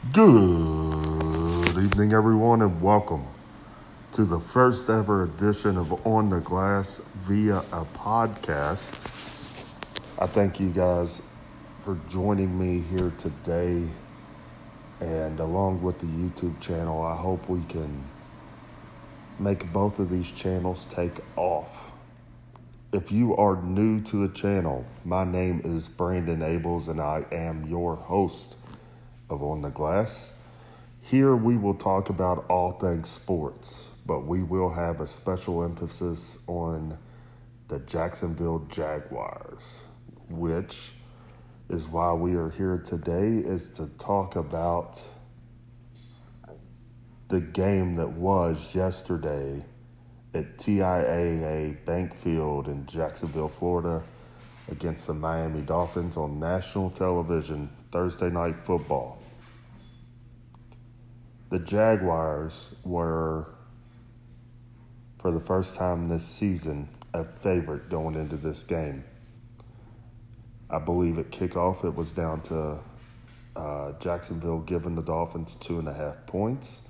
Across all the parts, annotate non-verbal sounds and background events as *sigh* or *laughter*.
Good evening, everyone, and welcome to the first ever edition of On the Glass via a podcast. I thank you guys for joining me here today, and along with the YouTube channel, I hope we can make both of these channels take off. If you are new to the channel, my name is Brandon Ables, and I am your host of On the Glass. Here we will talk about all things sports, but we will have a special emphasis on the Jacksonville Jaguars, which is why we are here today is to talk about the game that was yesterday at TIAA Bank Field in Jacksonville, Florida against the Miami Dolphins on national television Thursday night football the Jaguars were, for the first time this season, a favorite going into this game. I believe at kickoff it was down to uh, Jacksonville giving the Dolphins two and a half points,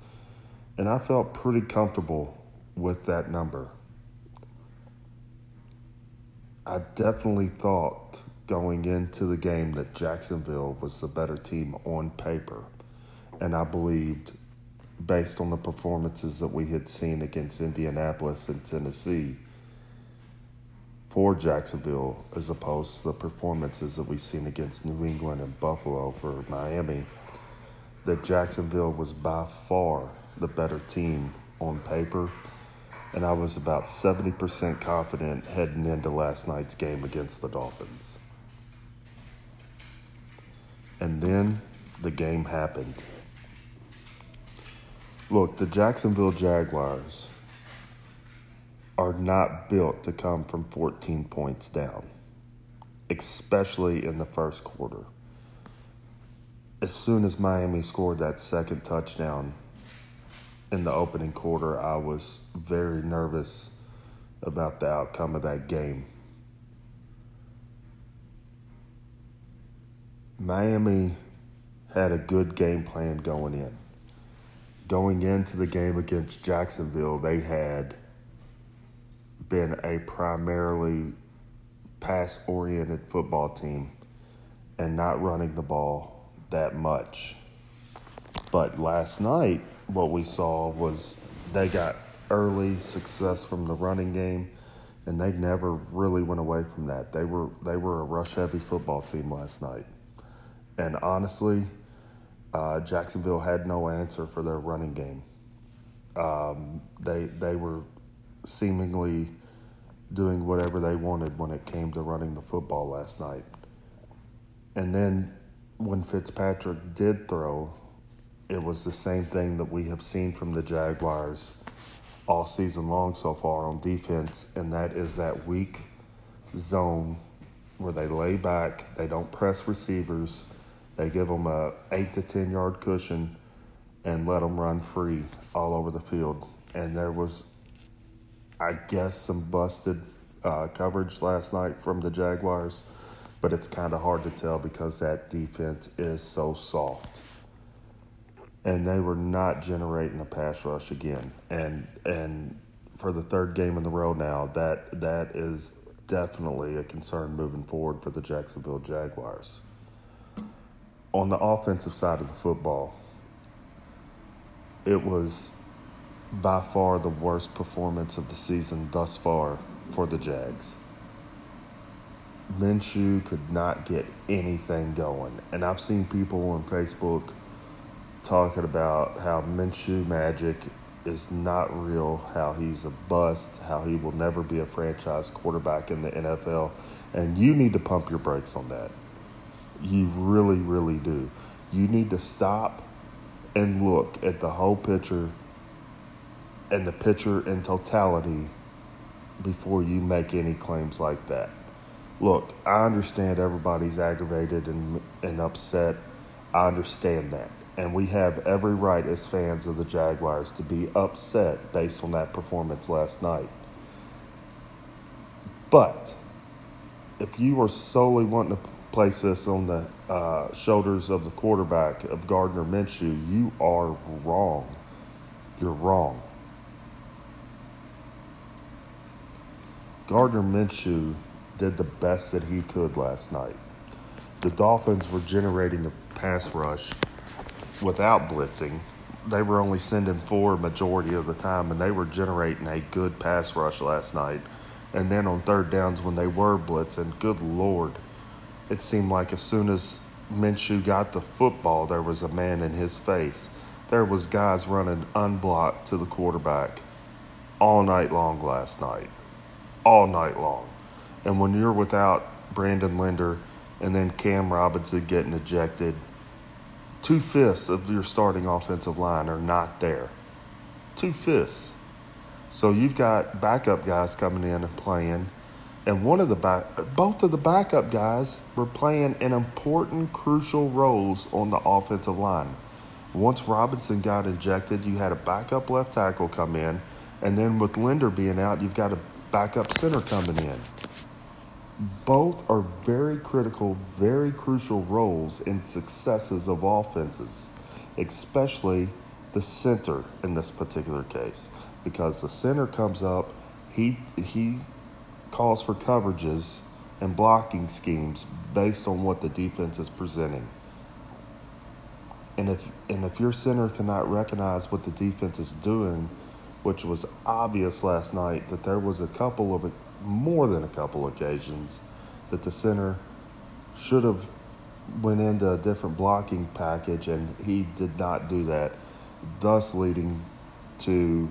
and I felt pretty comfortable with that number. I definitely thought going into the game that Jacksonville was the better team on paper, and I believed based on the performances that we had seen against Indianapolis and Tennessee for Jacksonville, as opposed to the performances that we've seen against New England and Buffalo for Miami, that Jacksonville was by far the better team on paper. And I was about 70% confident heading into last night's game against the Dolphins. And then the game happened. Look, the Jacksonville Jaguars are not built to come from 14 points down, especially in the first quarter. As soon as Miami scored that second touchdown in the opening quarter, I was very nervous about the outcome of that game. Miami had a good game plan going in going into the game against Jacksonville, they had been a primarily pass oriented football team and not running the ball that much. But last night, what we saw was they got early success from the running game, and they never really went away from that. They were they were a rush heavy football team last night, and honestly, uh, Jacksonville had no answer for their running game. Um, they they were seemingly doing whatever they wanted when it came to running the football last night. And then when Fitzpatrick did throw, it was the same thing that we have seen from the Jaguars all season long so far on defense, and that is that weak zone where they lay back, they don't press receivers they give them a eight to ten yard cushion and let them run free all over the field. And there was, I guess, some busted uh, coverage last night from the Jaguars, but it's kind of hard to tell because that defense is so soft. And they were not generating a pass rush again. And and for the third game in the row now, that that is definitely a concern moving forward for the Jacksonville Jaguars on the offensive side of the football, it was by far the worst performance of the season thus far for the Jags. Minshew could not get anything going. And I've seen people on Facebook talking about how Minshew magic is not real, how he's a bust, how he will never be a franchise quarterback in the NFL. And you need to pump your brakes on that. You really, really do. You need to stop and look at the whole picture and the picture in totality before you make any claims like that. Look, I understand everybody's aggravated and, and upset. I understand that. And we have every right as fans of the Jaguars to be upset based on that performance last night. But if you are solely wanting to place this on the uh, shoulders of the quarterback of Gardner Minshew. You are wrong. You're wrong. Gardner Minshew did the best that he could last night. The Dolphins were generating a pass rush without blitzing. They were only sending four majority of the time, and they were generating a good pass rush last night. And then on third downs, when they were blitzing, good lord, it seemed like as soon as Minshew got the football, there was a man in his face. There was guys running unblocked to the quarterback all night long last night, all night long. And when you're without Brandon Linder and then Cam Robinson getting ejected, two fifths of your starting offensive line are not there. Two fifths. So you've got backup guys coming in and playing, and one of the back, both of the backup guys were playing in important, crucial roles on the offensive line. Once Robinson got injected, you had a backup left tackle come in, and then with Linder being out, you've got a backup center coming in. Both are very critical, very crucial roles in successes of offenses, especially the center in this particular case because the center comes up, he he calls for coverages and blocking schemes based on what the defense is presenting. And if and if your center cannot recognize what the defense is doing, which was obvious last night that there was a couple of more than a couple occasions that the center should have went into a different blocking package and he did not do that, thus leading to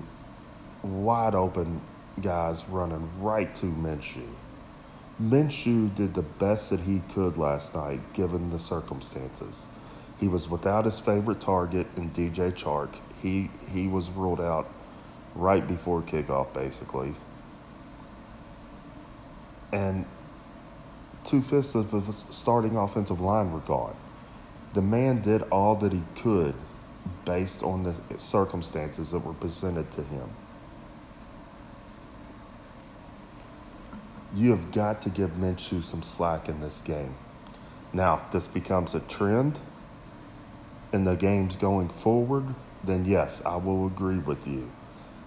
wide open guys running right to Minshew. Minshew did the best that he could last night given the circumstances. He was without his favorite target in DJ Chark. He he was ruled out right before kickoff basically. And two fifths of his starting offensive line were gone. The man did all that he could based on the circumstances that were presented to him. You have got to give Minshew some slack in this game. Now, this becomes a trend in the games going forward, then yes, I will agree with you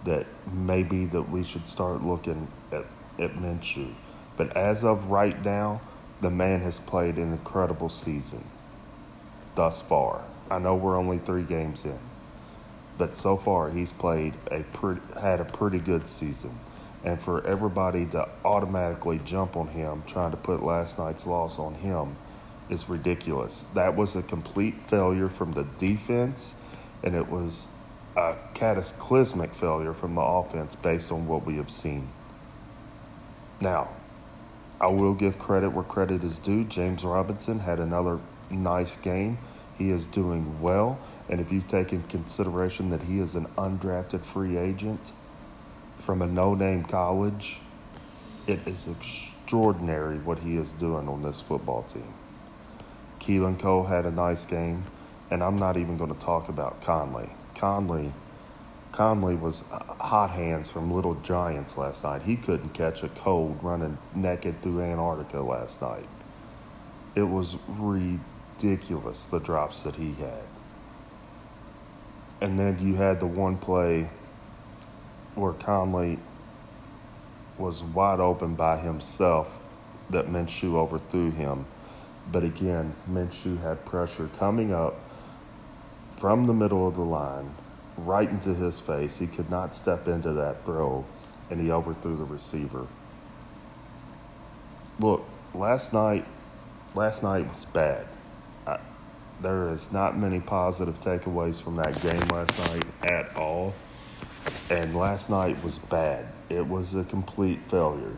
that maybe that we should start looking at, at Minshew. But as of right now, the man has played an incredible season thus far. I know we're only three games in, but so far he's played a pretty, had a pretty good season and for everybody to automatically jump on him, trying to put last night's loss on him, is ridiculous. That was a complete failure from the defense, and it was a cataclysmic failure from the offense based on what we have seen. Now, I will give credit where credit is due. James Robinson had another nice game. He is doing well, and if you take in consideration that he is an undrafted free agent, from a no name college, it is extraordinary what he is doing on this football team. Keelan Cole had a nice game, and I'm not even going to talk about Conley. Conley. Conley was uh, hot hands from Little Giants last night. He couldn't catch a cold running naked through Antarctica last night. It was ridiculous the drops that he had. And then you had the one play where Conley was wide open by himself that Minshew overthrew him. But again, Minshew had pressure coming up from the middle of the line right into his face. He could not step into that throw, and he overthrew the receiver. Look, last night, last night was bad. I, there is not many positive takeaways from that game last night at all. And last night was bad. It was a complete failure.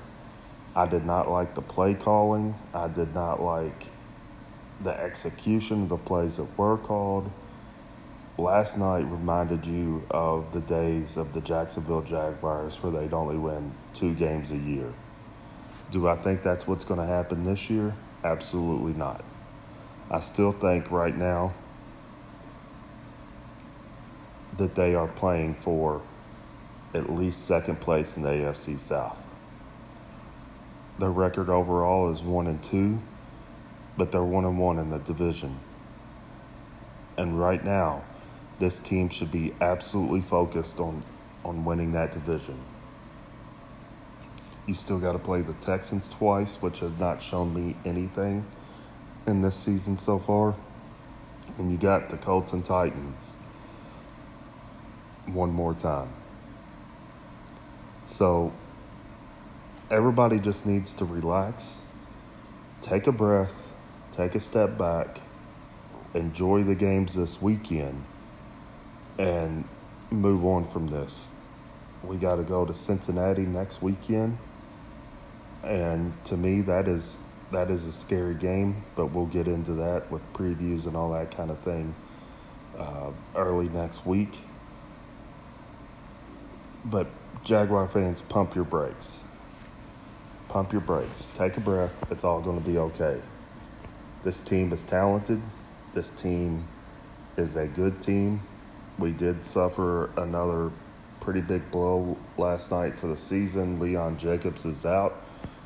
I did not like the play calling. I did not like the execution of the plays that were called. Last night reminded you of the days of the Jacksonville Jaguars where they'd only win two games a year. Do I think that's what's going to happen this year? Absolutely not. I still think right now that they are playing for at least second place in the AFC South. Their record overall is one and two. but they're one and one in the division. And right now, this team should be absolutely focused on, on winning that division. You still got to play the Texans twice, which have not shown me anything in this season so far. And you got the Colts and Titans one more time. So everybody just needs to relax, take a breath, take a step back, enjoy the games this weekend, and move on from this. We got to go to Cincinnati next weekend. And to me, that is that is a scary game, but we'll get into that with previews and all that kind of thing uh, early next week. But Jaguar fans, pump your brakes. Pump your brakes. Take a breath. It's all going to be okay. This team is talented. This team is a good team. We did suffer another pretty big blow last night for the season. Leon Jacobs is out.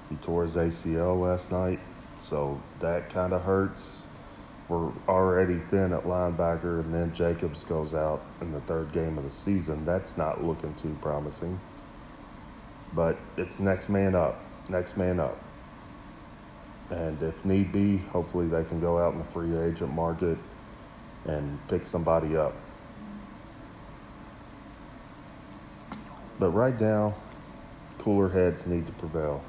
He tore his ACL last night, so that kind of hurts. We're already thin at linebacker, and then Jacobs goes out in the third game of the season. That's not looking too promising. But it's next man up, next man up. And if need be, hopefully they can go out in the free agent market and pick somebody up. But right now, cooler heads need to prevail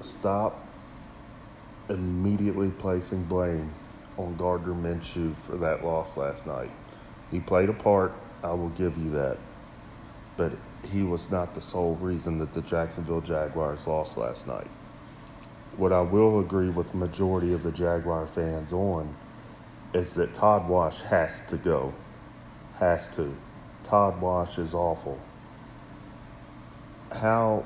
stop immediately placing blame on Gardner Minshew for that loss last night. He played a part, I will give you that. But he was not the sole reason that the Jacksonville Jaguars lost last night. What I will agree with the majority of the Jaguar fans on is that Todd Wash has to go. Has to. Todd Wash is awful. How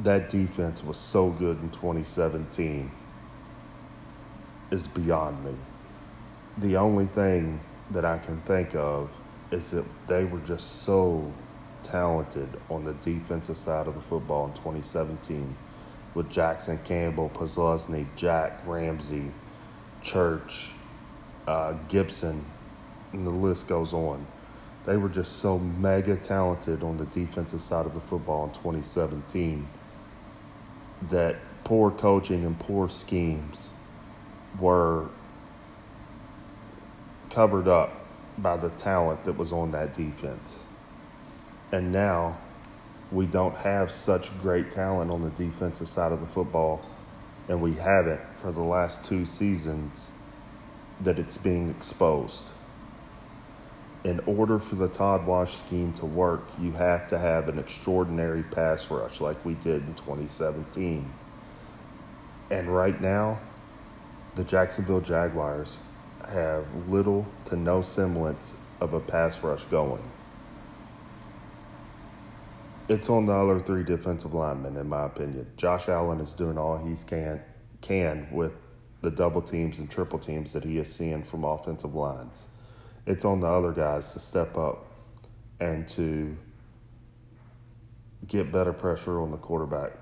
that defense was so good in 2017 is beyond me. The only thing that I can think of is that they were just so talented on the defensive side of the football in 2017 with Jackson Campbell, Posluszny, Jack Ramsey, Church, uh, Gipson, and the list goes on. They were just so mega talented on the defensive side of the football in 2017 that poor coaching and poor schemes were covered up by the talent that was on that defense. And now we don't have such great talent on the defensive side of the football, and we haven't for the last two seasons that it's being exposed. In order for the Todd Wash scheme to work, you have to have an extraordinary pass rush like we did in 2017. And right now, the Jacksonville Jaguars have little to no semblance of a pass rush going. It's on the other three defensive linemen, in my opinion. Josh Allen is doing all he can can with the double teams and triple teams that he is seeing from offensive lines. It's on the other guys to step up and to get better pressure on the quarterback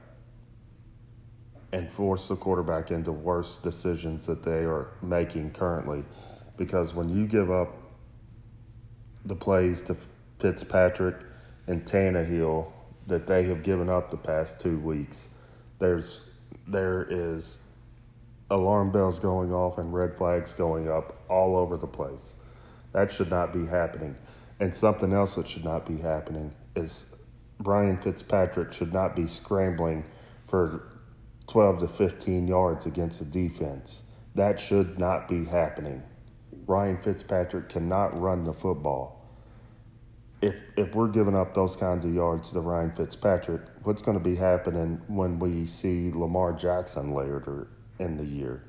and force the quarterback into worse decisions that they are making currently. Because when you give up the plays to Fitzpatrick and Tannehill that they have given up the past two weeks, there's there is alarm bells going off and red flags going up all over the place. That should not be happening. And something else that should not be happening is Ryan Fitzpatrick should not be scrambling for 12 to 15 yards against the defense. That should not be happening. Ryan Fitzpatrick cannot run the football. If if we're giving up those kinds of yards to Ryan Fitzpatrick, what's going to be happening when we see Lamar Jackson later in the year?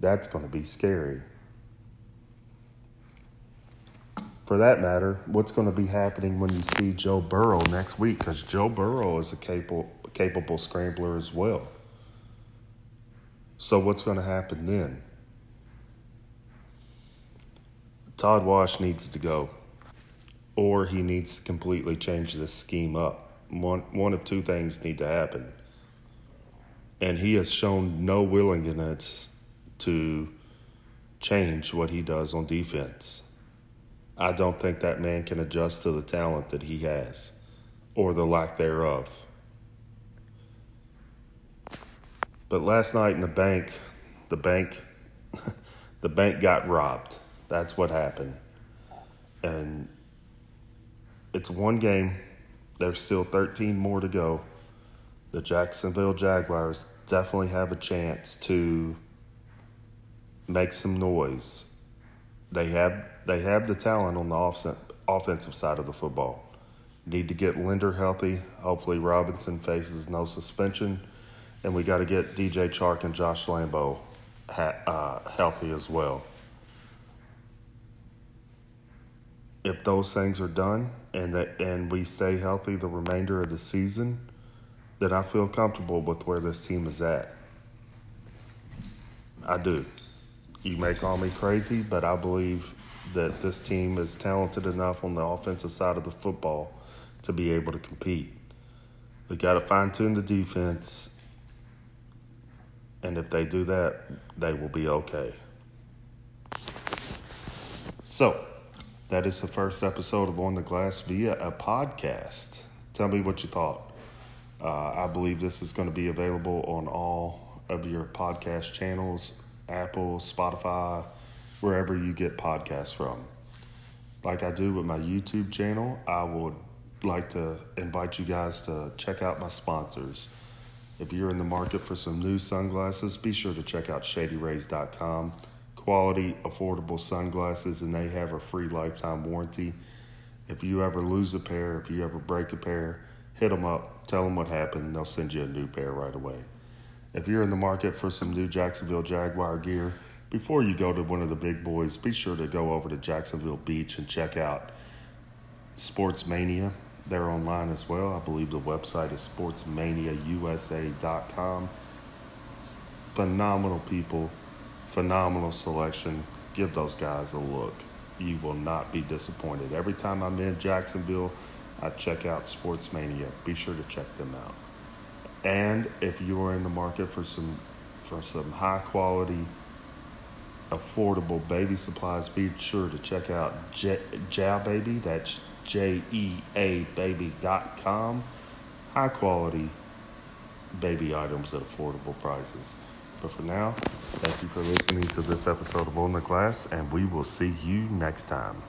That's going to be scary. For that matter, what's going to be happening when you see Joe Burrow next week? Because Joe Burrow is a capable capable scrambler as well. So what's going to happen then? Todd Wash needs to go, or he needs to completely change this scheme up. One one of two things need to happen. And he has shown no willingness to change what he does on defense. I don't think that man can adjust to the talent that he has or the lack thereof. But last night in the bank, the bank *laughs* the bank got robbed. That's what happened. And it's one game. There's still 13 more to go. The Jacksonville Jaguars definitely have a chance to make some noise. They have they have the talent on the offensive side of the football. Need to get Linder healthy. Hopefully Robinson faces no suspension, and we got to get DJ Chark and Josh Lambo uh, healthy as well. If those things are done and that and we stay healthy the remainder of the season, then I feel comfortable with where this team is at. I do. You may call me crazy, but I believe that this team is talented enough on the offensive side of the football to be able to compete. We got to fine tune the defense, and if they do that, they will be okay. So, that is the first episode of On the Glass via a podcast. Tell me what you thought. Uh, I believe this is going to be available on all of your podcast channels Apple, Spotify, wherever you get podcasts from. Like I do with my YouTube channel, I would like to invite you guys to check out my sponsors. If you're in the market for some new sunglasses, be sure to check out shadyrays.com. Quality, affordable sunglasses, and they have a free lifetime warranty. If you ever lose a pair, if you ever break a pair, hit them up, tell them what happened, and they'll send you a new pair right away. If you're in the market for some new Jacksonville Jaguar gear, before you go to one of the big boys, be sure to go over to Jacksonville Beach and check out Sports Mania. They're online as well. I believe the website is sportsmaniausa.com. Phenomenal people, phenomenal selection. Give those guys a look. You will not be disappointed. Every time I'm in Jacksonville, I check out Sports Mania. Be sure to check them out. And if you are in the market for some for some high quality, affordable baby supplies, be sure to check out J- Baby. That's J E A Baby.com. High quality baby items at affordable prices. But for now, thank you for listening to this episode of On the Glass, and we will see you next time.